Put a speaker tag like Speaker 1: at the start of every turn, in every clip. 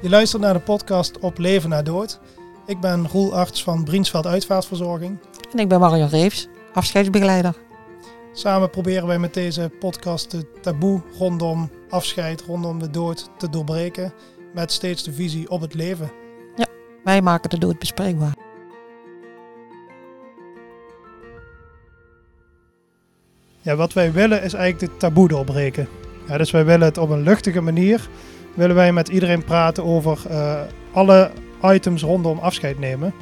Speaker 1: Je luistert naar de podcast Op Leven na Dood. Ik ben Roel Arts van Briensveld Uitvaartverzorging.
Speaker 2: En ik ben Marion Reeves, afscheidsbegeleider.
Speaker 1: Samen proberen wij met deze podcast de taboe rondom afscheid, rondom de dood te doorbreken. Met steeds de visie op het leven.
Speaker 2: Ja, wij maken de dood bespreekbaar.
Speaker 1: Ja, wat wij willen is eigenlijk de taboe doorbreken. Ja, dus wij willen het op een luchtige manier. Willen wij met iedereen praten over uh, alle items rondom afscheid nemen.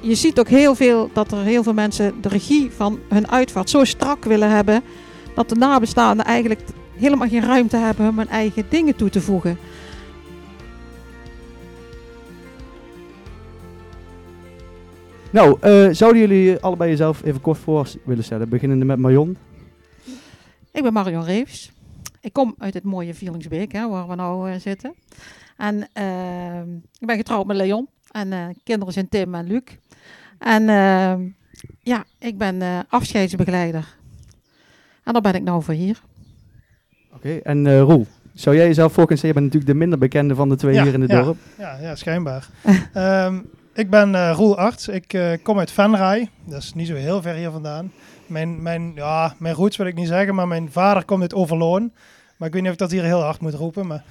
Speaker 3: Je ziet ook heel veel dat er heel veel mensen de regie van hun uitvaart zo strak willen hebben. Dat de nabestaanden eigenlijk helemaal geen ruimte hebben om hun eigen dingen toe te voegen.
Speaker 4: Nou, uh, zouden jullie allebei jezelf even kort voor willen stellen? Beginnende met Marion.
Speaker 3: Ik ben Marion Reeves. Ik kom uit het mooie Vierlingsbeek, hè, waar we nou uh, zitten. En uh, ik ben getrouwd met Leon. En uh, kinderen zijn Tim en Luc. En ehm, ja, ik ben eh, afscheidsbegeleider. En daar ben ik nou voor hier.
Speaker 4: Oké, okay, en Roel, zou jij jezelf voor kunnen zeggen? Je bent natuurlijk de minder bekende van de twee hier in het
Speaker 1: ja,
Speaker 4: dorp.
Speaker 1: Ja, ja schijnbaar. um, ik ben Roel Arts. Ik kom uit Venray. Dat is niet zo heel ver hier vandaan. Mijn, mijn, ja, mijn roots wil ik niet zeggen, maar mijn vader komt uit Overloon. Maar ik weet niet of ik dat hier heel hard moet roepen. Maar,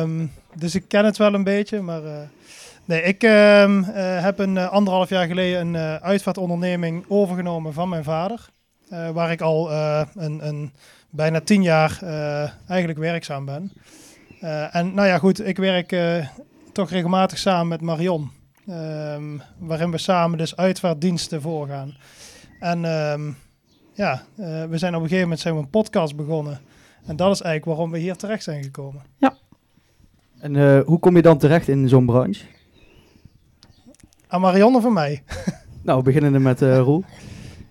Speaker 1: um, dus ik ken het wel een beetje. Maar uh, nee, ik um, uh, heb een uh, anderhalf jaar geleden een uitvaartonderneming overgenomen van mijn vader. waar ik al een, een, bijna tien jaar eigenlijk werkzaam ben. en nou ja, goed, ik werk toch regelmatig samen met Marion. Um, waarin we samen dus uitvaartdiensten voorgaan. En um, ja, uh, we zijn op een gegeven moment zijn we een podcast begonnen. En dat is eigenlijk waarom we hier terecht zijn gekomen.
Speaker 3: Ja.
Speaker 4: En uh, hoe kom je dan terecht in zo'n branche?
Speaker 1: Aan Marianne van mij.
Speaker 4: nou, beginnende met uh, Roel.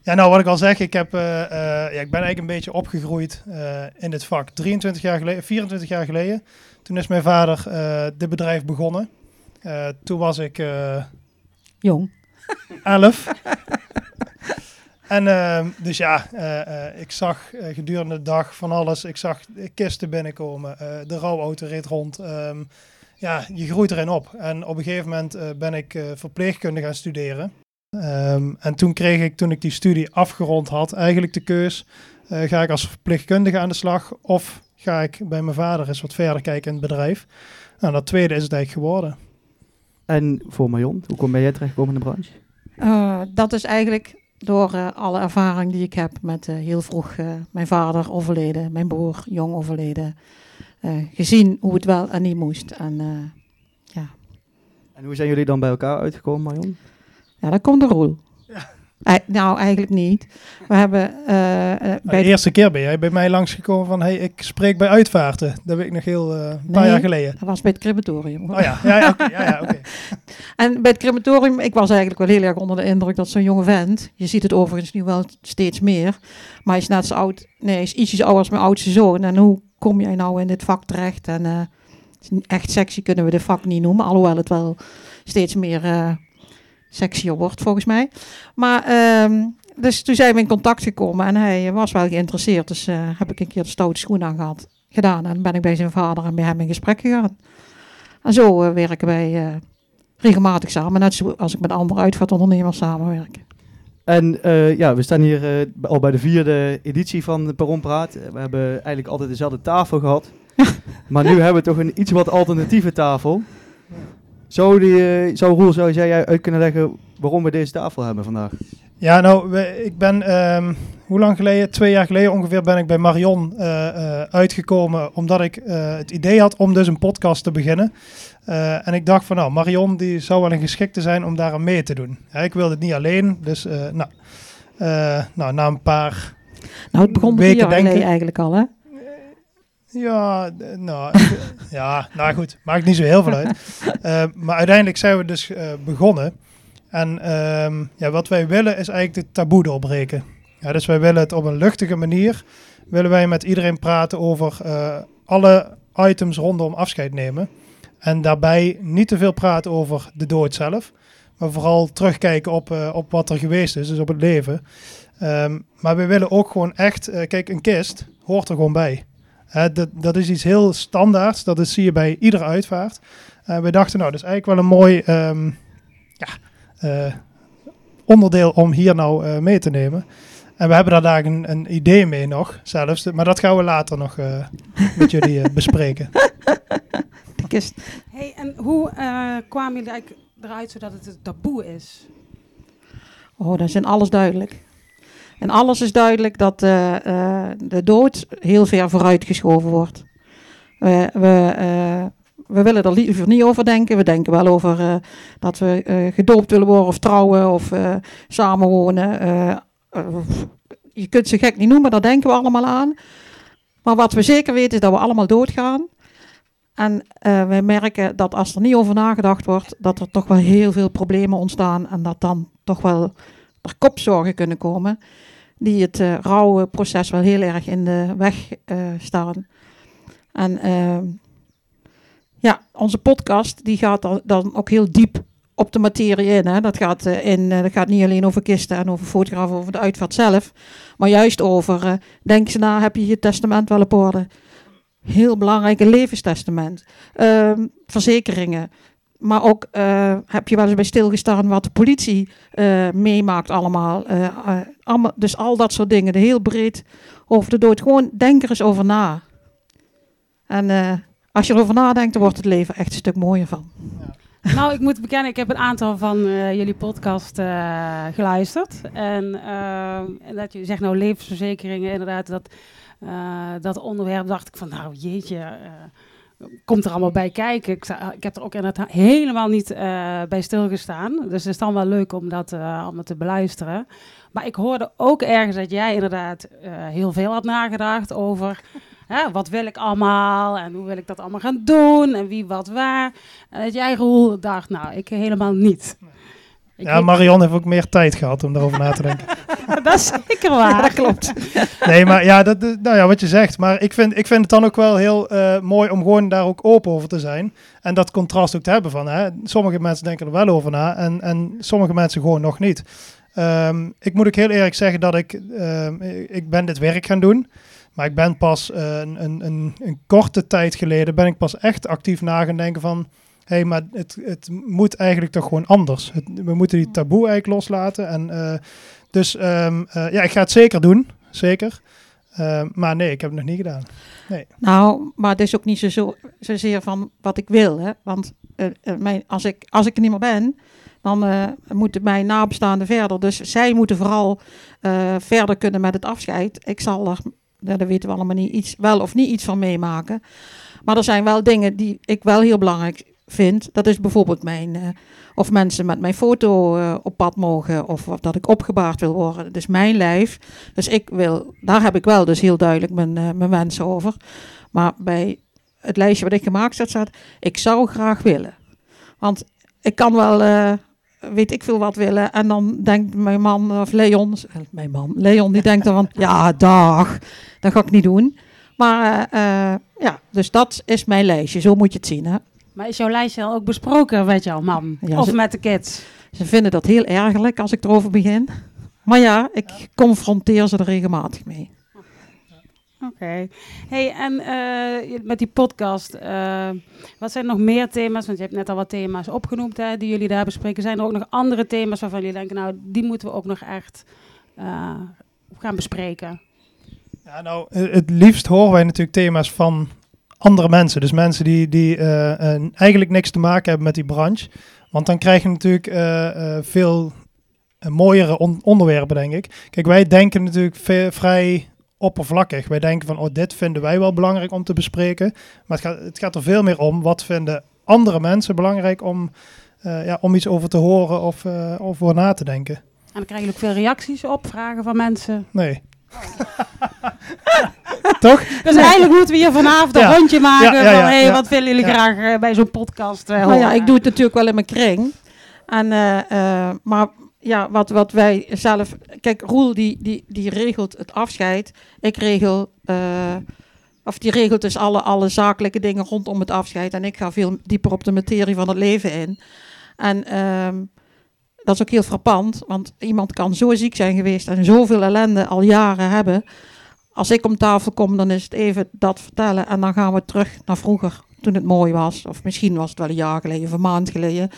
Speaker 1: Ja, nou wat ik al zeg, ik, heb, ja, ik ben eigenlijk een beetje opgegroeid in dit vak. 23 jaar geleden, 24 jaar geleden, toen is mijn vader dit bedrijf begonnen. toen was ik...
Speaker 3: Jong.
Speaker 1: 11. En uh, dus ja, uh, uh, ik zag gedurende de dag van alles. Ik zag kisten binnenkomen. de rouwauto reed rond. Um, ja, je groeit erin op. En op een gegeven moment ben ik verpleegkunde gaan studeren. Um, en toen kreeg ik, toen ik die studie afgerond had, eigenlijk de keus. ga ik als verpleegkundige aan de slag of ga ik bij mijn vader eens wat verder kijken in het bedrijf? Nou, dat tweede is het eigenlijk geworden.
Speaker 4: En voor Marion, hoe kom jij terechtgekomen in de branche?
Speaker 3: dat is eigenlijk door uh, alle ervaring die ik heb met uh, heel vroeg uh, mijn vader overleden, mijn broer jong overleden. gezien hoe het wel en niet moest. En, ja.
Speaker 4: en hoe zijn jullie dan bij elkaar uitgekomen, Marion?
Speaker 3: Ja, dat komt de rol. Ja. Nou, eigenlijk niet. We hebben. Uh,
Speaker 1: bij de eerste keer ben jij bij mij langsgekomen van: hey, ik spreek bij uitvaarten. Dat weet ik nog heel. Uh, een nee, paar jaar geleden.
Speaker 3: Dat was bij het crematorium.
Speaker 1: Oh ja, ja, ja oké. Okay, ja, ja, okay.
Speaker 3: en bij het crematorium, ik was eigenlijk wel heel erg onder de indruk dat zo'n jonge vent. Je ziet het overigens nu wel steeds meer. Maar hij is net zo oud. Nee, hij is ietsjes ouder als mijn oudste zoon. En hoe kom jij nou in dit vak terecht? En uh, echt sexy kunnen we dit vak niet noemen. Alhoewel het wel steeds meer sexier wordt, volgens mij. Maar, um, dus toen zijn we in contact gekomen en hij was wel geïnteresseerd. Dus uh, heb ik een keer de stoute schoen aan gehad, gedaan. En ben ik bij zijn vader en bij hem in gesprek gegaan. En zo uh, werken wij uh, regelmatig samen, net zoals ik met andere uitvaartondernemers samenwerk.
Speaker 4: En ja, we staan hier al bij de vierde editie van Perron Praat. We hebben eigenlijk altijd dezelfde tafel gehad. maar nu hebben we toch een iets wat alternatieve tafel. Zou, die, zou Roel, zou jij uit kunnen leggen waarom we deze tafel hebben vandaag?
Speaker 1: Ja, nou, ik ben, um, hoe lang geleden? Twee jaar geleden ongeveer ben ik bij Marion uh, uh, uitgekomen, omdat ik uh, het idee had om dus een podcast te beginnen. en ik dacht van, nou, Marion die zou wel een geschikte zijn om daar aan mee te doen. Ja, ik wilde het niet alleen, dus nou, nou, na een paar
Speaker 3: Nou, het begon drie jaar geleden eigenlijk al, hè?
Speaker 1: Ja, nou, ja, nou goed, maakt niet zo heel veel uit. Uh, maar uiteindelijk zijn we dus uh, begonnen. En um, ja, wat wij willen is eigenlijk de taboe doorbreken. Ja, dus wij willen het op een luchtige manier, willen wij met iedereen praten over uh, alle items rondom afscheid nemen. En daarbij niet te veel praten over de dood zelf, maar vooral terugkijken op, op wat er geweest is, dus op het leven. Um, maar we willen ook gewoon echt, kijk, een kist hoort er gewoon bij. Hè, dat, dat is iets heel standaards. Dat is, zie je bij iedere uitvaart. Uh, we dachten, nou, dat is eigenlijk wel een mooi ehm, ja, uh, onderdeel om hier nou uh, mee te nemen. En we hebben daar een, een idee mee nog, zelfs. Maar dat gaan we later nog met jullie bespreken.
Speaker 3: De kist.
Speaker 5: Hey, en hoe kwamen jullie eigenlijk eruit zodat het een taboe is?
Speaker 3: Oh, dat is in alles duidelijk. En alles is duidelijk dat uh, uh, de dood heel ver vooruitgeschoven wordt. we, uh, we willen er liever niet over denken. We denken wel over dat we gedoopt willen worden of trouwen of samenwonen. je kunt ze gek niet noemen, daar denken we allemaal aan. Maar wat we zeker weten is dat we allemaal doodgaan. En wij merken dat als er niet over nagedacht wordt, dat er toch wel heel veel problemen ontstaan en dat dan toch wel er kopzorgen kunnen komen die het uh, rouwproces wel heel erg in de weg uh, staan. En ehm, ja, onze podcast die gaat dan, dan, ook heel diep op de materie in. Hè. Dat, gaat, in dat gaat niet alleen over kisten en over fotografen, over de uitvaart zelf, maar juist over, denk ze na, heb je je testament wel op orde? Heel belangrijk, een levenstestament. Ehm, verzekeringen, maar ook uh, heb je wel eens bij stilgestaan wat de politie uh, meemaakt allemaal. Uh, allemaal. Dus al dat soort dingen, heel breed over de dood. Gewoon denk er eens over na. En als je erover nadenkt, dan wordt het leven echt een stuk mooier van.
Speaker 5: Nou, ik moet bekennen, ik heb een aantal van jullie podcast geluisterd. En, en, dat je zegt nou levensverzekeringen, inderdaad, dat, dat onderwerp dacht ik van nou jeetje komt er allemaal bij kijken. Ik, ik heb er ook inderdaad helemaal niet uh, bij stilgestaan. Dus het is dan wel leuk om dat uh, allemaal te beluisteren. Maar ik hoorde ook ergens dat jij inderdaad uh, heel veel had nagedacht over... Hè, wat wil ik allemaal en hoe wil ik dat allemaal gaan doen en wie wat waar. En dat jij Roel dacht, nou, ik helemaal niet.
Speaker 1: Ja, Marion heeft ook meer tijd gehad om daarover na te denken.
Speaker 5: dat is zeker waar. Ja,
Speaker 3: dat klopt.
Speaker 1: nee, maar ja, dat, nou ja, wat je zegt. Maar ik vind, ik vind het dan ook wel heel uh, mooi om gewoon daar ook open over te zijn. En dat contrast ook te hebben van, hè, sommige mensen denken er wel over na en, en sommige mensen gewoon nog niet. Um, ik moet ook heel eerlijk zeggen dat ik, um, ik ben dit werk gaan doen. Maar ik ben pas uh, een, een, een korte tijd geleden, ben ik pas echt actief na gaan denken van hé, hey, maar het, het moet eigenlijk toch gewoon anders. Het, we moeten die taboe eigenlijk loslaten. En, uh, dus um, uh, ja, ik ga het zeker doen, zeker. Uh, maar nee, ik heb het nog niet gedaan. Nee.
Speaker 3: Nou, maar het is ook niet zo, zo, zozeer van wat ik wil. Hè? Want mijn, als, ik, als ik er niet meer ben, dan moeten mijn nabestaanden verder. Dus zij moeten vooral verder kunnen met het afscheid. Ik zal er, dat weten we allemaal niet, iets, wel of niet iets van meemaken. Maar er zijn wel dingen die ik wel heel belangrijk vind, dat is bijvoorbeeld mijn, uh, of mensen met mijn foto uh, op pad mogen, of, of, dat ik opgebaard wil worden. Dat is mijn lijf. Dus ik wil, daar heb ik wel dus heel duidelijk mijn, uh, mijn wensen over. Maar bij het lijstje wat ik gemaakt heb, staat, ik zou graag willen. Want ik kan wel, weet ik veel wat willen, en dan denkt mijn man, of Leon, mijn man, Leon, die denkt dan van, ja, dag, dat ga ik niet doen. Maar ja, dus dat is mijn lijstje, zo moet je het zien, hè.
Speaker 5: Maar is jouw lijstje al ook besproken met jouw man? Ja, of
Speaker 3: ze,
Speaker 5: met de kids?
Speaker 3: Ze vinden dat heel ergerlijk als ik erover begin. Maar ja, ik confronteer ze er regelmatig mee.
Speaker 5: Oké. Okay. Hey, en uh, met die podcast, uh, wat zijn nog meer thema's? Want je hebt net al wat thema's opgenoemd hè, die jullie daar bespreken. Zijn er ook nog andere thema's waarvan jullie denken, nou, die moeten we ook nog echt uh, gaan bespreken?
Speaker 1: Ja, nou, het liefst horen wij natuurlijk thema's van andere mensen. Dus mensen die, die uh, uh, eigenlijk niks te maken hebben met die branche. Want dan krijg je natuurlijk uh, veel mooiere on onderwerpen, denk ik. Kijk, wij denken natuurlijk vrij oppervlakkig. Wij denken van, oh, dit vinden wij wel belangrijk om te bespreken. Maar het gaat, het gaat er veel meer om, wat vinden andere mensen belangrijk om, ja, om iets over te horen of over na te denken. En
Speaker 5: dan krijg je ook veel reacties op, vragen van mensen.
Speaker 1: Nee. Toch?
Speaker 5: Dus eigenlijk moeten we hier vanavond een rondje maken van, hey, wat willen jullie graag uh, bij zo'n podcast uh,
Speaker 3: nou ja, ik doe het natuurlijk wel in mijn kring. En, uh, maar ja, wat, wat wij zelf... Kijk, Roel die, die, die regelt het afscheid. Ik regel... of die regelt dus alle, alle zakelijke dingen rondom het afscheid. En ik ga veel dieper op de materie van het leven in. En... Ehm, dat is ook heel frappant, want iemand kan zo ziek zijn geweest en zoveel ellende al jaren hebben. als ik om tafel kom, dan is het even dat vertellen. En dan gaan we terug naar vroeger, toen het mooi was. Of misschien was het wel een jaar geleden of een maand geleden.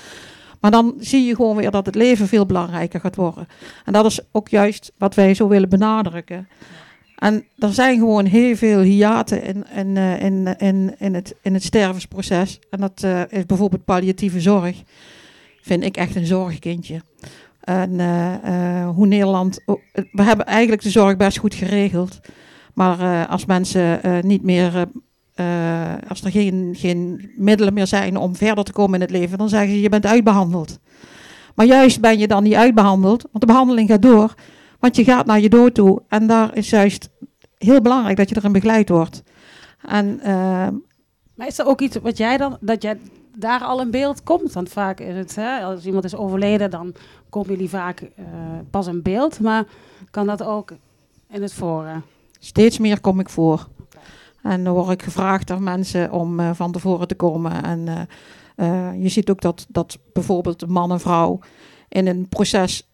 Speaker 3: Maar dan zie je gewoon weer dat het leven veel belangrijker gaat worden. En dat is ook juist wat wij zo willen benadrukken. En er zijn gewoon heel veel hiaten in, in, eh, in, in, in, het, in het stervensproces. En dat eh, is bijvoorbeeld palliatieve zorg. Vind ik echt een zorgkindje. En eh, eh, hoe Nederland. we hebben eigenlijk de zorg best goed geregeld. Maar eh, als mensen niet meer. als er geen, geen middelen meer zijn om verder te komen in het leven, dan zeggen ze: je bent uitbehandeld. Maar juist ben je dan niet uitbehandeld, want de behandeling gaat door. Want je gaat naar je dood toe. En daar is juist heel belangrijk dat je erin begeleid wordt. En
Speaker 5: Maar is er ook iets wat jij dan, dat jij daar al in beeld komt? Want vaak is het, hè, als iemand is overleden, dan komen jullie vaak eh, pas in beeld. Maar kan dat ook in het voren?
Speaker 3: steeds meer kom ik voor. En dan word ik gevraagd door mensen om eh, van tevoren te komen. En eh, je ziet ook dat, dat bijvoorbeeld een man en vrouw in een proces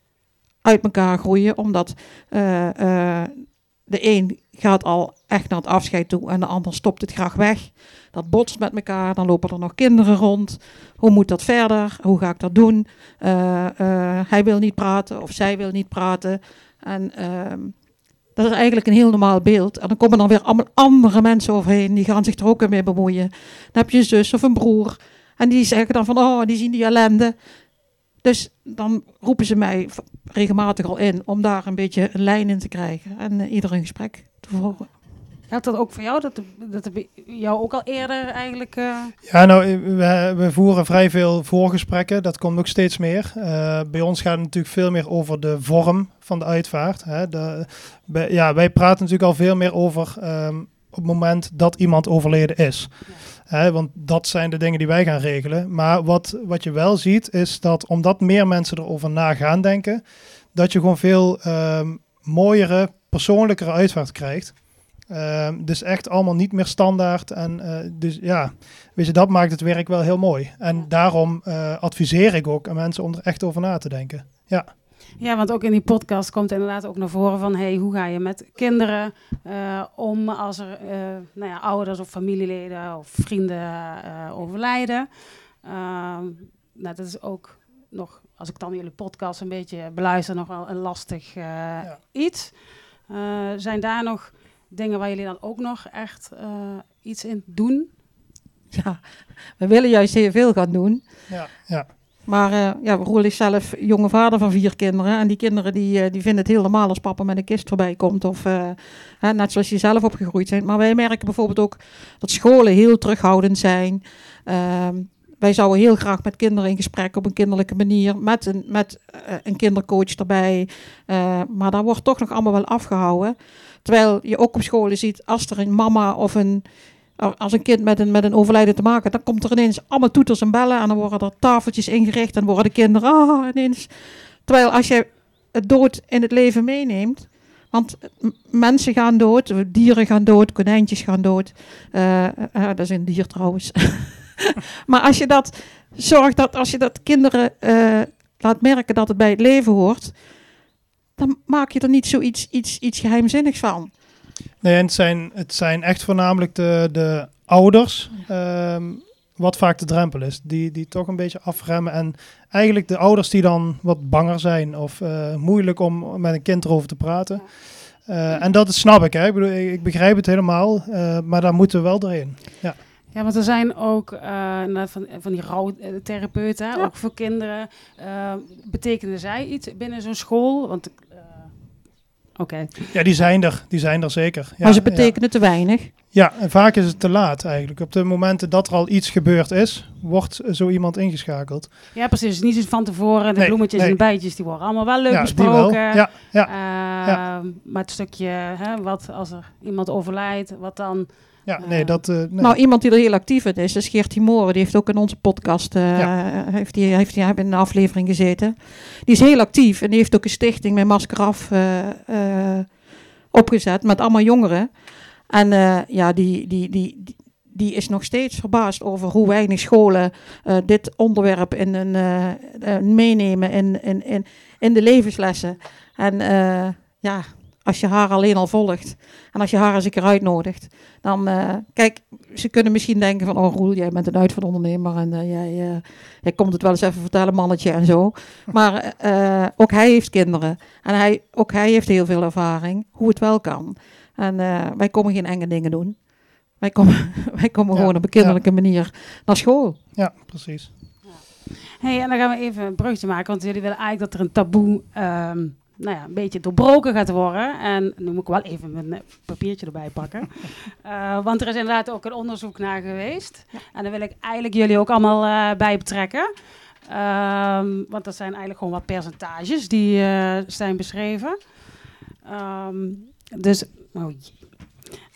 Speaker 3: uit elkaar groeien. Omdat de een gaat al echt naar het afscheid toe en de ander stopt het graag weg. Dat botst met elkaar, dan lopen er nog kinderen rond. Hoe moet dat verder? Hoe ga ik dat doen? Eh, eh, hij wil niet praten of zij wil niet praten. En ehm, dat is eigenlijk een heel normaal beeld. En dan komen dan weer allemaal andere mensen overheen. Die gaan zich er ook mee bemoeien. Dan heb je een zus of een broer. En die zeggen dan van, oh, die zien die ellende. Dus dan roepen ze mij regelmatig al in om daar een beetje een lijn in te krijgen. En eh, ieder een gesprek te volgen.
Speaker 5: Geldt dat ook voor jou? Dat, dat heb jou ook al eerder eigenlijk... eh,
Speaker 1: Ja, nou, eh, we, we voeren vrij veel voorgesprekken. Dat komt ook steeds meer. Eh, bij ons gaat het natuurlijk veel meer over de vorm van de uitvaart. Hè. De, bij- ja, wij praten natuurlijk al veel meer over ehm, op het moment dat iemand overleden is. Hè, want dat zijn de dingen die wij gaan regelen. Maar wat, wat je wel ziet, is dat omdat meer mensen erover na gaan denken, dat je gewoon veel ehm, mooiere, persoonlijkere uitvaart krijgt. Ehm, dus echt allemaal niet meer standaard. En eh, dus ja, weet je, dat maakt het werk wel heel mooi. En daarom eh, adviseer ik ook aan mensen om er echt over na te denken.
Speaker 5: Ja, want ook in die podcast komt inderdaad ook naar voren van... Hey, hoe ga je met kinderen eh, om als er nou ja, ouders of familieleden of vrienden overlijden? Ehm, nou, dat is ook nog, als ik dan jullie podcast een beetje beluister, nog wel een lastig iets. Zijn daar nog dingen waar jullie dan ook nog echt eh, iets in doen?
Speaker 3: Ja, we willen juist heel veel gaan doen.
Speaker 1: Ja, ja.
Speaker 3: Maar eh, ja, Roel is zelf jonge vader van vier kinderen. En die kinderen die, eh, die vinden het heel normaal als papa met een kist voorbij komt. Of eh, hè, net zoals je zelf opgegroeid bent. Maar wij merken bijvoorbeeld ook dat scholen heel terughoudend zijn. Ehm, wij zouden heel graag met kinderen in gesprek op een kinderlijke manier. Met een, met, een kindercoach erbij. Eh, maar daar wordt toch nog allemaal wel afgehouden. Terwijl je ook op scholen ziet, als er een mama of een als een kind met een, met een overlijden te maken, dan komt er ineens allemaal toeters en bellen en dan worden er tafeltjes ingericht en worden de kinderen ah, ineens. Terwijl als je het dood in het leven meeneemt, want mensen gaan dood, dieren gaan dood, konijntjes gaan dood. Eh, eh, dat is een dier trouwens. maar als je dat zorgt dat als je dat kinderen eh, laat merken dat het bij het leven hoort, dan maak je er niet zoiets iets, iets geheimzinnigs van.
Speaker 1: Nee, en het zijn, het zijn echt voornamelijk de, de ouders, ehm, wat vaak de drempel is, die, die toch een beetje afremmen. En eigenlijk de ouders die dan wat banger zijn of eh, moeilijk om met een kind erover te praten. Eh, en dat is, snap ik, hè. Ik, bedoel, ik, ik begrijp het helemaal, eh, maar daar moeten we wel doorheen.
Speaker 5: Ja, want er zijn ook eh, van, van die rouwtherapeuten,
Speaker 3: Ja.
Speaker 5: ook voor kinderen. Eh betekenen zij iets binnen zo'n school? Want, eh, oké.
Speaker 1: Ja, die zijn er, die zijn er zeker. Ja,
Speaker 3: maar ze
Speaker 1: ja.
Speaker 3: betekenen te weinig.
Speaker 1: Ja, en vaak is het te laat eigenlijk. Op de momenten dat er al iets gebeurd is, wordt zo iemand ingeschakeld.
Speaker 5: Ja, precies. Niet zo van tevoren. De
Speaker 1: Nee,
Speaker 5: bloemetjes
Speaker 1: nee.
Speaker 5: en bijtjes, die worden allemaal wel leuk
Speaker 1: ja,
Speaker 5: besproken.
Speaker 1: wel. Ja, ja,
Speaker 5: Ehm, Maar het stukje, hè, wat als er iemand overlijdt, wat dan...
Speaker 1: ja, nee, dat... eh, nee.
Speaker 3: Nou, iemand die er heel actief in is, is Geert Moren. Die heeft ook in onze podcast eh, heeft die, heeft die, in een aflevering gezeten. Die is heel actief en die heeft ook een stichting met Masker Af eh, eh, opgezet met allemaal jongeren. En eh, ja, die, die, die, die, die is nog steeds verbaasd over hoe weinig scholen eh, dit onderwerp in een, eh, eh, meenemen in, in, in, in de levenslessen. En eh, ja, als je haar alleen al volgt en als je haar eens een keer uitnodigt, dan, eh, kijk, ze kunnen misschien denken van, oh Roel, jij bent een uitvaartondernemer en eh, jij, eh, jij komt het wel eens even vertellen, mannetje en zo. Maar eh, ook hij heeft kinderen en hij, ook hij heeft heel veel ervaring hoe het wel kan. En eh, wij komen geen enge dingen doen. Wij komen, wij komen
Speaker 1: Ja,
Speaker 3: gewoon op een kinderlijke manier naar school.
Speaker 1: Ja, precies.
Speaker 5: Hey, en dan gaan we even een brugje maken, want jullie willen eigenlijk dat er een taboe ehm, nou ja, een beetje doorbroken gaat worden. En nu moet ik wel even mijn eh, papiertje erbij pakken. Eh, want er is inderdaad ook een onderzoek naar geweest. En daar wil ik eigenlijk jullie ook allemaal eh, bij betrekken. Ehm, want dat zijn eigenlijk gewoon wat percentages die zijn beschreven. Ehm, dus, oh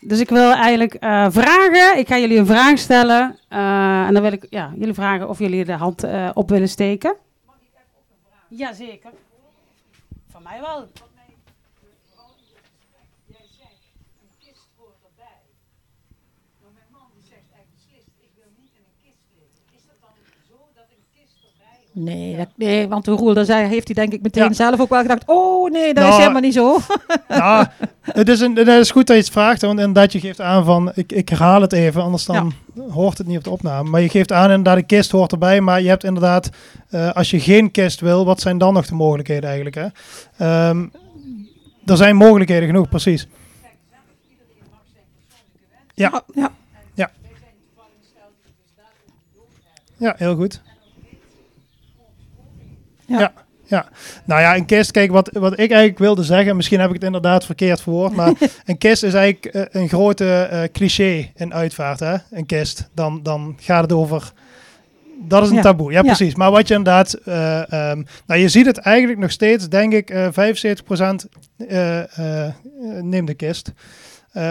Speaker 5: dus ik wil eigenlijk vragen. Ik ga jullie een vraag stellen. en dan wil ik ja, jullie vragen of jullie de hand op willen steken. Mag ik even op een vraag? Jazeker. Van mij wel.
Speaker 3: Nee, dat- nee want Roel zei, heeft hij denk ik meteen
Speaker 1: Ja.
Speaker 3: zelf ook wel gedacht, oh nee, dat is
Speaker 1: Nou,
Speaker 3: helemaal niet zo.
Speaker 1: ja, het is, een, het is goed dat je het vraagt, want inderdaad, je geeft aan van, ik, ik herhaal het even, anders dan hoort het niet op de opname. Maar je geeft aan, inderdaad, een kist hoort erbij, maar je hebt inderdaad, eh, als je geen kist wil, wat zijn dan nog de mogelijkheden eigenlijk? Hè? Ehm, er zijn mogelijkheden genoeg, precies. Ja.
Speaker 3: ja.
Speaker 1: Ja, heel goed.
Speaker 3: Ja.
Speaker 1: Ja. ja. Nou ja, een kist, kijk, wat, wat ik eigenlijk wilde zeggen, misschien heb ik het inderdaad verkeerd verwoord, maar een kist is eigenlijk eh, een grote eh, cliché in uitvaart, hè? Een kist. Dan, dan gaat het over... Dat is een
Speaker 3: Ja.
Speaker 1: taboe, ja,
Speaker 3: Ja.
Speaker 1: precies. Maar wat je inderdaad... eh, ehm, nou, je ziet het eigenlijk nog steeds, denk ik, eh 75% eh, eh, neemt de kist.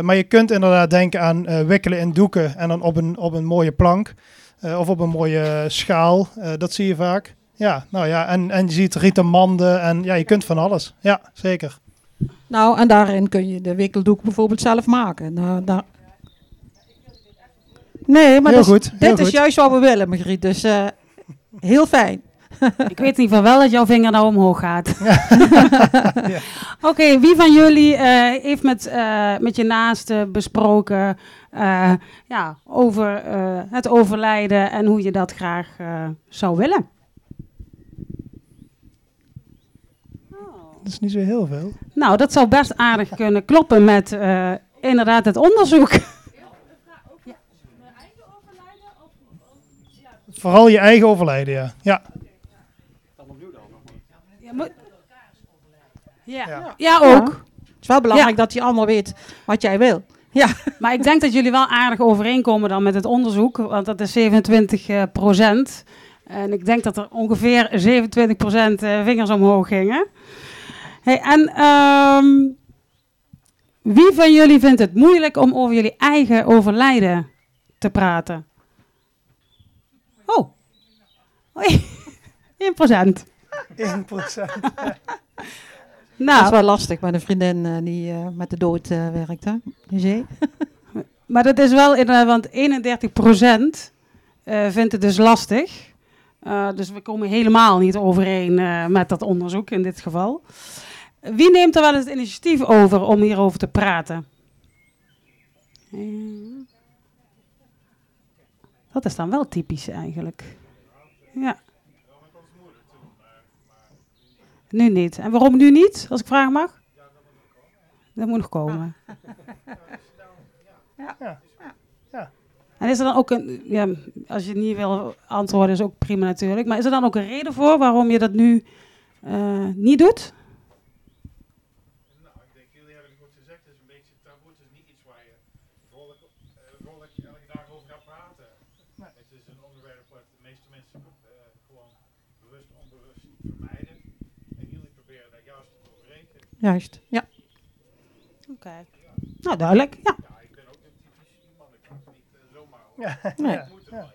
Speaker 1: Maar je kunt inderdaad denken aan wikkelen in doeken en dan op een, op een mooie plank. of op een mooie schaal. Dat zie je vaak. Ja, nou ja, en, en je ziet rieten manden en ja, je kunt van alles. Ja, zeker.
Speaker 3: Nou, en daarin kun je de wikkeldoek bijvoorbeeld zelf maken. Nou, daar... Nee, maar
Speaker 1: heel heel
Speaker 3: dit is
Speaker 1: goed.
Speaker 3: juist wat we willen, Margriet. Dus eh, heel fijn.
Speaker 5: Ik weet in ieder geval wel dat jouw vinger nou omhoog gaat.
Speaker 1: Ja.
Speaker 5: Oké, wie van jullie eh, heeft met, eh, met je naaste besproken eh, ja, over eh, het overlijden en hoe je dat graag eh, zou willen?
Speaker 1: Dat is niet zo heel veel.
Speaker 5: Nou, dat zou best aardig kunnen kloppen met eh, inderdaad het onderzoek.
Speaker 1: Vooral je eigen overlijden, ja. Ja,
Speaker 5: Ja, maar- ja.
Speaker 1: Ja.
Speaker 5: ja ook.
Speaker 3: Het is wel belangrijk dat je allemaal weet wat jij wil.
Speaker 5: Maar ik denk dat jullie wel aardig overeenkomen dan met het onderzoek, want dat is 27 eh, procent. En ik denk dat er ongeveer 27 procent eh, vingers omhoog gingen. Hey, en ehm, wie van jullie vindt het moeilijk om over jullie eigen overlijden te praten? Oh, Oei. 1 procent.
Speaker 1: 1%.
Speaker 3: Dat
Speaker 5: Nou,
Speaker 3: is wel lastig met een vriendin eh, die eh, met de dood eh, werkt. Hè?
Speaker 5: Maar dat is wel inderdaad, want 31% eh vindt het dus lastig. Eh, dus we komen helemaal niet overeen eh, met dat onderzoek in dit geval. Wie neemt er wel eens het initiatief over om hierover te praten? Dat is dan wel typisch eigenlijk. Ja. Nu niet. En waarom nu niet, als ik vragen mag? Dat moet nog komen. En is er dan ook een, ja, als je het niet wil antwoorden, is ook prima natuurlijk. Maar is er dan ook een reden voor waarom je dat nu eh, niet doet?
Speaker 6: Nou, ik denk, jullie hebben het goed gezegd, het is een beetje taboe. Het is niet iets waar je vrolijk, eh, vrolijk elke dag over gaat praten. Het is een onderwerp wat de meeste mensen eh, gewoon bewust onbewust vermijden. En jullie proberen daar juist te doorbreken.
Speaker 3: Juist, ja.
Speaker 5: Oké. Nou, duidelijk. Ja.
Speaker 6: Ja, ik ben ook een typisch man. Ik kan het niet eh, zomaar
Speaker 1: Ja.
Speaker 3: Nee.
Speaker 6: Ik moet er wel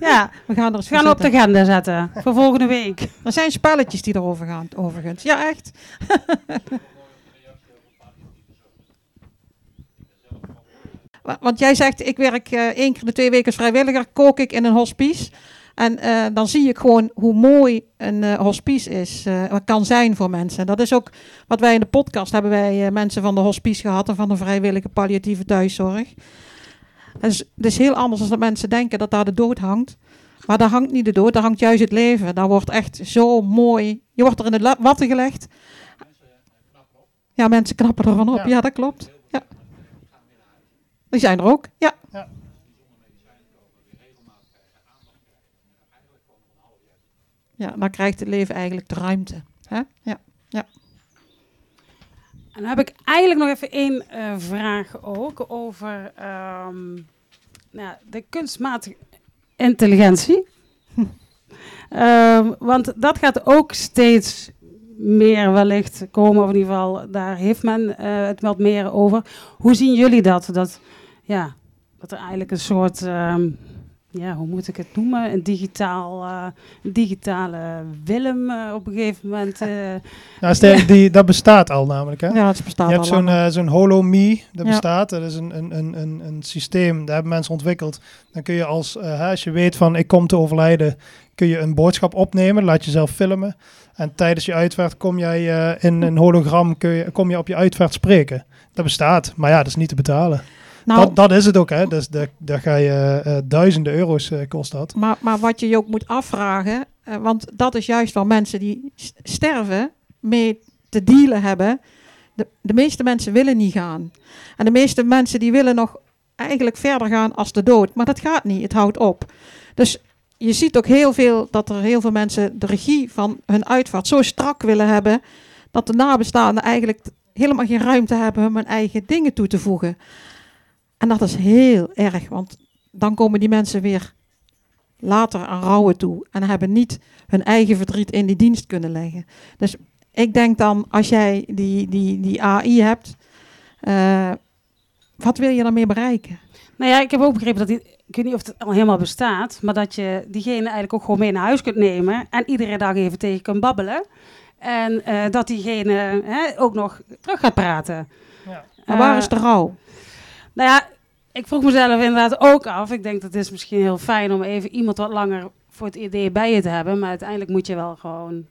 Speaker 5: ja.
Speaker 3: We gaan er eens
Speaker 5: We gaan op de agenda zetten voor volgende week.
Speaker 3: Er zijn spelletjes die erover gaan, overigens. Ja, echt. Wa- Want jij zegt, ik werk eh, één keer de twee weken als vrijwilliger, kook ik in een hospice. En eh, dan zie ik gewoon hoe mooi een eh, hospice is, eh, kan zijn voor mensen. Dat is ook wat wij in de podcast hebben wij mensen van de hospice gehad en van de vrijwillige palliatieve thuiszorg. Het is, het is heel anders dan dat mensen denken dat daar de dood hangt. Maar daar hangt niet de dood, daar hangt juist het leven. Daar wordt echt zo mooi. Je wordt er in de watten gelegd. Ja, mensen knappen ervan op.
Speaker 1: Ja.
Speaker 3: Ja, dat klopt. Ja. Die zijn er ook. Ja.
Speaker 1: Ja.
Speaker 3: Ja, dan krijgt het leven eigenlijk de ruimte. Hè? Ja.
Speaker 5: En dan heb ik eigenlijk nog even één eh, vraag ook over ehm, nou, de kunstmatige intelligentie. Ehm, want dat gaat ook steeds meer wellicht komen, of in ieder geval, daar heeft men eh, het wat meer over. Hoe zien jullie dat? Dat, ja, dat er eigenlijk een soort, ehm, ja, hoe moet ik het noemen? Een, digitaal, eh, digitale Willem eh, op een gegeven moment.
Speaker 1: Nou, sterk, die, dat bestaat al namelijk. Hè?
Speaker 3: ja, het bestaat
Speaker 1: Je hebt
Speaker 3: al
Speaker 1: zo'n eh, zo'n HoloMe, dat
Speaker 3: Ja.
Speaker 1: bestaat. Dat is een, een, een, een, een systeem, dat hebben mensen ontwikkeld. Dan kun je als, als je weet van ik kom te overlijden, kun je een boodschap opnemen, laat jezelf filmen. En tijdens je uitvaart kom jij eh, in een hologram, kun je, kom je op je uitvaart spreken. Dat bestaat, maar ja, dat is niet te betalen.
Speaker 3: Nou,
Speaker 1: dat, dat is het ook, hè. Dus daar, daar ga je eh, duizenden euro's eh, kost dat.
Speaker 3: Maar, maar wat je je ook moet afvragen, eh, want dat is juist waar mensen die sterven mee te dealen hebben. De, de meeste mensen willen niet gaan. En de meeste mensen die willen nog eigenlijk verder gaan als de dood. Maar dat gaat niet, het houdt op. Dus je ziet ook heel veel dat er heel veel mensen de regie van hun uitvaart zo strak willen hebben. Dat de nabestaanden eigenlijk helemaal geen ruimte hebben om hun eigen dingen toe te voegen. En dat is heel erg, want dan komen die mensen weer later aan rouwen toe en hebben niet hun eigen verdriet in die dienst kunnen leggen. Dus ik denk dan, als jij die, die, die AI hebt, eh, wat wil je daarmee bereiken?
Speaker 5: Nou ja, ik heb ook begrepen dat die, ik weet niet of het al helemaal bestaat, maar dat je diegene eigenlijk ook gewoon mee naar huis kunt nemen en iedere dag even tegen kunt babbelen. En eh, dat diegene hè, ook nog terug gaat praten.
Speaker 1: Ja.
Speaker 3: Maar waar
Speaker 5: Eh,
Speaker 3: is de rouw?
Speaker 5: Nou ja, ik vroeg mezelf inderdaad ook af. Ik denk dat het is misschien heel fijn om even iemand wat langer voor het idee bij je te hebben. Maar uiteindelijk moet je wel gewoon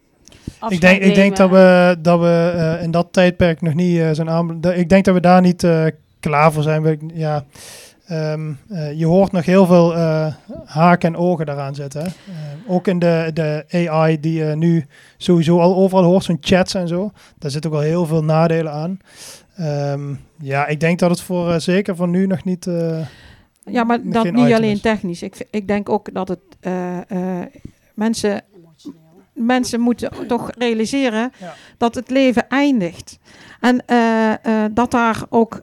Speaker 1: Ik denk, ik denk dat we, dat we eh, in dat tijdperk nog niet eh, zijn aan. Ik denk dat we daar niet eh, klaar voor zijn. Ja, ehm, eh, je hoort nog heel veel eh, haken en ogen daaraan zitten. hè. Ook in de, de AI die je nu sowieso al overal hoort, zo'n chats en zo. Daar zitten ook wel heel veel nadelen aan. Ehm, ja, ik denk dat het voor eh, zeker voor nu nog niet. eh,
Speaker 3: Ja, maar dat niet alleen
Speaker 1: is.
Speaker 3: technisch. Ik, ik denk ook dat het eh, mensen mensen moeten toch realiseren
Speaker 1: Ja.
Speaker 3: dat het leven eindigt. En dat daar ook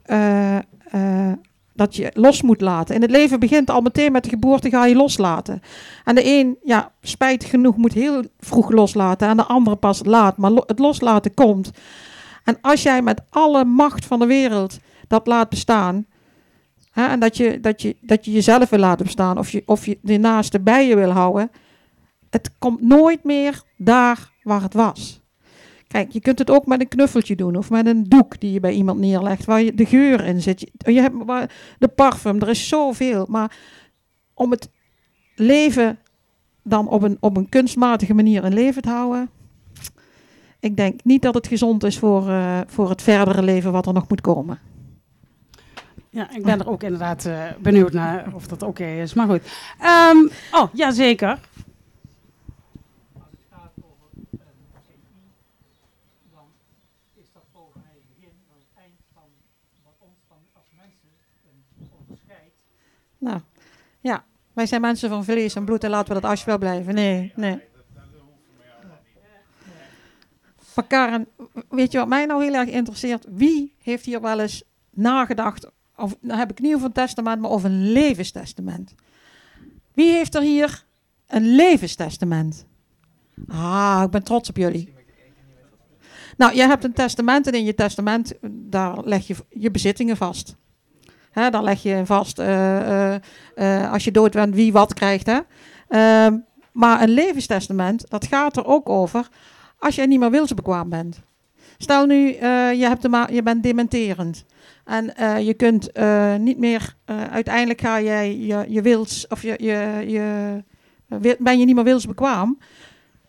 Speaker 3: dat je los moet laten. En het leven begint al meteen met de geboorte, ga je loslaten. En de een, ja, spijtig genoeg, moet heel vroeg loslaten. En de andere pas laat. Maar lo- het loslaten komt. En als jij met alle macht van de wereld dat laat bestaan. Hè, en dat je, dat, je, dat je jezelf wil laten bestaan. Of je, of je de naaste bij je wil houden het komt nooit meer daar waar het was. Kijk, je kunt het ook met een knuffeltje doen of met een doek die je bij iemand neerlegt, waar je de geur in zit. Je, hebt de parfum, er is zoveel. Maar om het leven dan op een, op een kunstmatige manier in leven te houden, ik denk niet dat het gezond is voor, eh, voor het verdere leven wat er nog moet komen.
Speaker 5: Ja, ik ben er ook inderdaad eh, benieuwd naar of dat oké is. Maar goed. Ehm, oh, ja, zeker.
Speaker 3: Nou, ja, wij zijn mensen van vlees en bloed en laten we dat alsjeblieft blijven. Nee, nee. Weet je wat mij nou heel erg interesseert? Wie heeft hier wel eens nagedacht, of dan heb ik niet over een testament, maar over een levenstestament? Wie heeft er hier een levenstestament? Ah, ik ben trots op jullie. Nou, je hebt een testament en in je testament, daar leg je je bezittingen vast. Hè, daar leg je vast, eh, eh, eh, als je dood bent, wie wat krijgt. Hè? Ehm, maar een levenstestament, dat gaat er ook over als jij niet meer wilsbekwaam bent. Stel nu, eh, je, hebt de je bent dementerend. En eh, je kunt eh, niet meer, uiteindelijk ga jij je, je wils, of je, je, je ben je niet meer wilsbekwaam,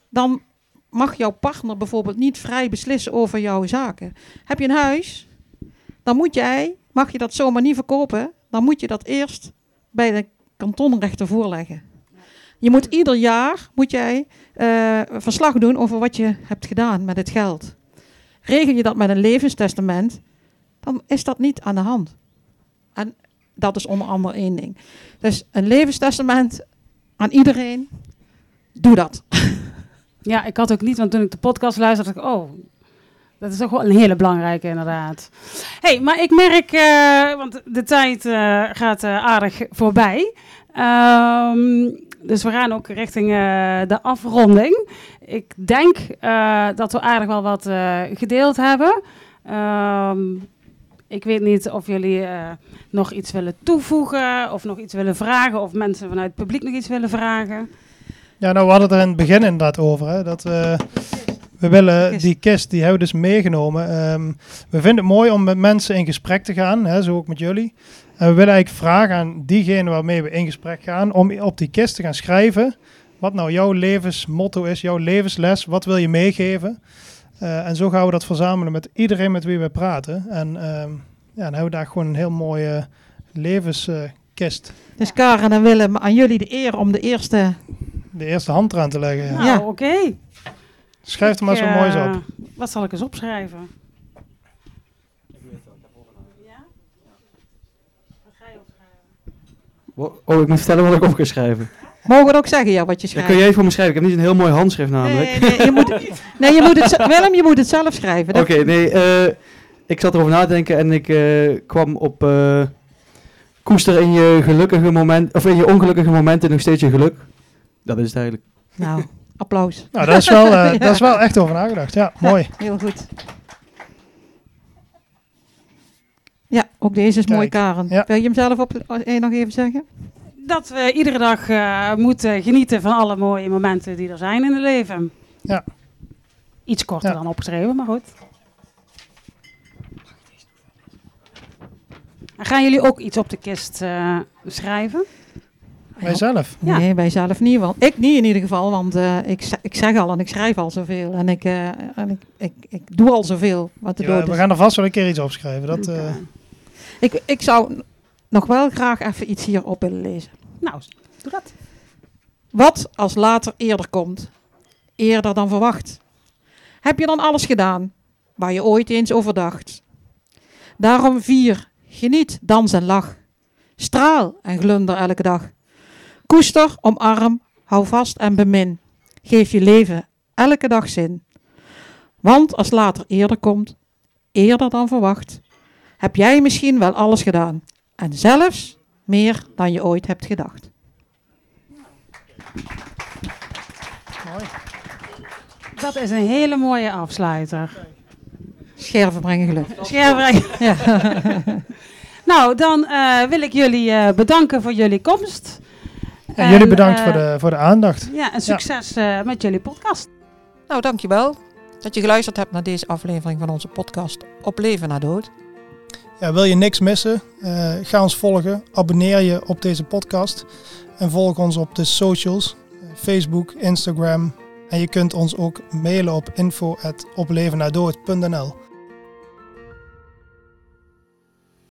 Speaker 3: dan mag jouw partner bijvoorbeeld niet vrij beslissen over jouw zaken. Heb je een huis, dan moet jij, mag je dat zomaar niet verkopen, dan moet je dat eerst bij de kantonrechter voorleggen. Je moet ieder jaar moet jij eh, verslag doen over wat je hebt gedaan met het geld. Regel je dat met een levenstestament, dan is dat niet aan de hand. En dat is onder andere één ding. Dus een levenstestament aan iedereen, doe dat.
Speaker 5: Ja, ik had ook niet, want toen ik de podcast luisterde, dacht ik, oh, dat is toch wel een hele belangrijke inderdaad. hey, maar ik merk, eh, want de tijd eh, gaat aardig voorbij. Ehm, dus we gaan ook richting eh, de afronding. Ik denk eh, dat we aardig wel wat eh, gedeeld hebben. Ehm, ik weet niet of jullie nog iets willen toevoegen of nog iets willen vragen of mensen vanuit het publiek nog iets willen vragen.
Speaker 1: Ja, nou we hadden het er in het begin inderdaad over. Hè, dat we, we willen die kist, die hebben we dus meegenomen. Ehm, we vinden het mooi om met mensen in gesprek te gaan, hè, zo ook met jullie. En we willen eigenlijk vragen aan diegene waarmee we in gesprek gaan, om op die kist te gaan schrijven. Wat nou jouw levensmotto is, jouw levensles, wat wil je meegeven? Eh, en zo gaan we dat verzamelen met iedereen met wie we praten. En ehm, ja, dan hebben we daar gewoon een heel mooie levenskist.
Speaker 3: Dus Karen en Willem, aan jullie de eer om de eerste...
Speaker 1: de eerste hand eraan te leggen. Ja.
Speaker 5: Nou,
Speaker 3: Ja.
Speaker 5: oké.
Speaker 1: Schrijf er maar zo
Speaker 5: Ik,
Speaker 1: moois
Speaker 5: eh,
Speaker 1: op.
Speaker 5: Wat zal ik eens opschrijven?
Speaker 4: Oh, ik moet vertellen wat ik op ga schrijven.
Speaker 3: Mogen we ook zeggen, ja, wat je
Speaker 4: Dat
Speaker 3: schrijft?
Speaker 4: kun jij voor me schrijven. Ik heb niet een heel mooi handschrift namelijk.
Speaker 3: Nee, nee, je moet, nee, je moet het, Willem, je moet het zelf schrijven.
Speaker 4: Oké, nee. eh, ik zat erover na te denken en ik eh, kwam op... eh, koester in je gelukkige moment... Of in je ongelukkige momenten nog steeds je geluk. Dat is het eigenlijk.
Speaker 3: Nou, applaus.
Speaker 1: Nou, dat is wel, eh,
Speaker 3: Ja.
Speaker 1: dat is wel echt over nagedacht. Ja, mooi.
Speaker 3: Heel goed. Ja, ook deze is mooi, Karen.
Speaker 1: ja.
Speaker 3: Wil je hem zelf op, eh, nog even zeggen?
Speaker 5: Dat we iedere dag eh, moeten genieten van alle mooie momenten die er zijn in het leven.
Speaker 1: Ja.
Speaker 5: Iets korter
Speaker 1: Ja.
Speaker 5: dan opgeschreven, maar goed. En gaan jullie ook iets op de kist eh, schrijven?
Speaker 1: Wij zelf.
Speaker 5: Ja.
Speaker 3: Nee, wij zelf niet. Want ik niet in ieder geval, want eh, ik, ik zeg al en ik schrijf al zoveel. En ik, eh, en ik, ik, ik doe al zoveel wat de
Speaker 1: Ja,
Speaker 3: dood
Speaker 1: we gaan er vast wel een keer iets opschrijven. Dat, eh.
Speaker 3: Ik, ik zou nog wel graag even iets hierop willen lezen.
Speaker 5: Nou, doe dat.
Speaker 3: Wat als later eerder komt, eerder dan verwacht? Heb je dan alles gedaan waar je ooit eens over dacht? Daarom vier, geniet, dans en lach. Straal en glunder elke dag. Koester, omarm, hou vast en bemin. Geef je leven elke dag zin. Want als later eerder komt, eerder dan verwacht, heb jij misschien wel alles gedaan. En zelfs meer dan je ooit hebt gedacht.
Speaker 1: mooi.
Speaker 5: Dat is een hele mooie afsluiter.
Speaker 3: Scherven brengen geluk.
Speaker 5: Schervrij. nou, dan eh, wil ik jullie eh, bedanken voor jullie komst.
Speaker 1: En jullie bedankt
Speaker 5: eh,
Speaker 1: voor, de, voor de aandacht.
Speaker 5: Ja, en succes eh, met jullie podcast.
Speaker 2: Nou, dankjewel dat je geluisterd hebt naar deze aflevering van onze podcast Op Leven na Dood.
Speaker 1: Ja, wil je niks missen? Eh, ga ons volgen. Abonneer je op deze podcast. En volg ons op de socials. eh, Facebook, Instagram. En je kunt ons ook mailen op info.oplevennadood.nl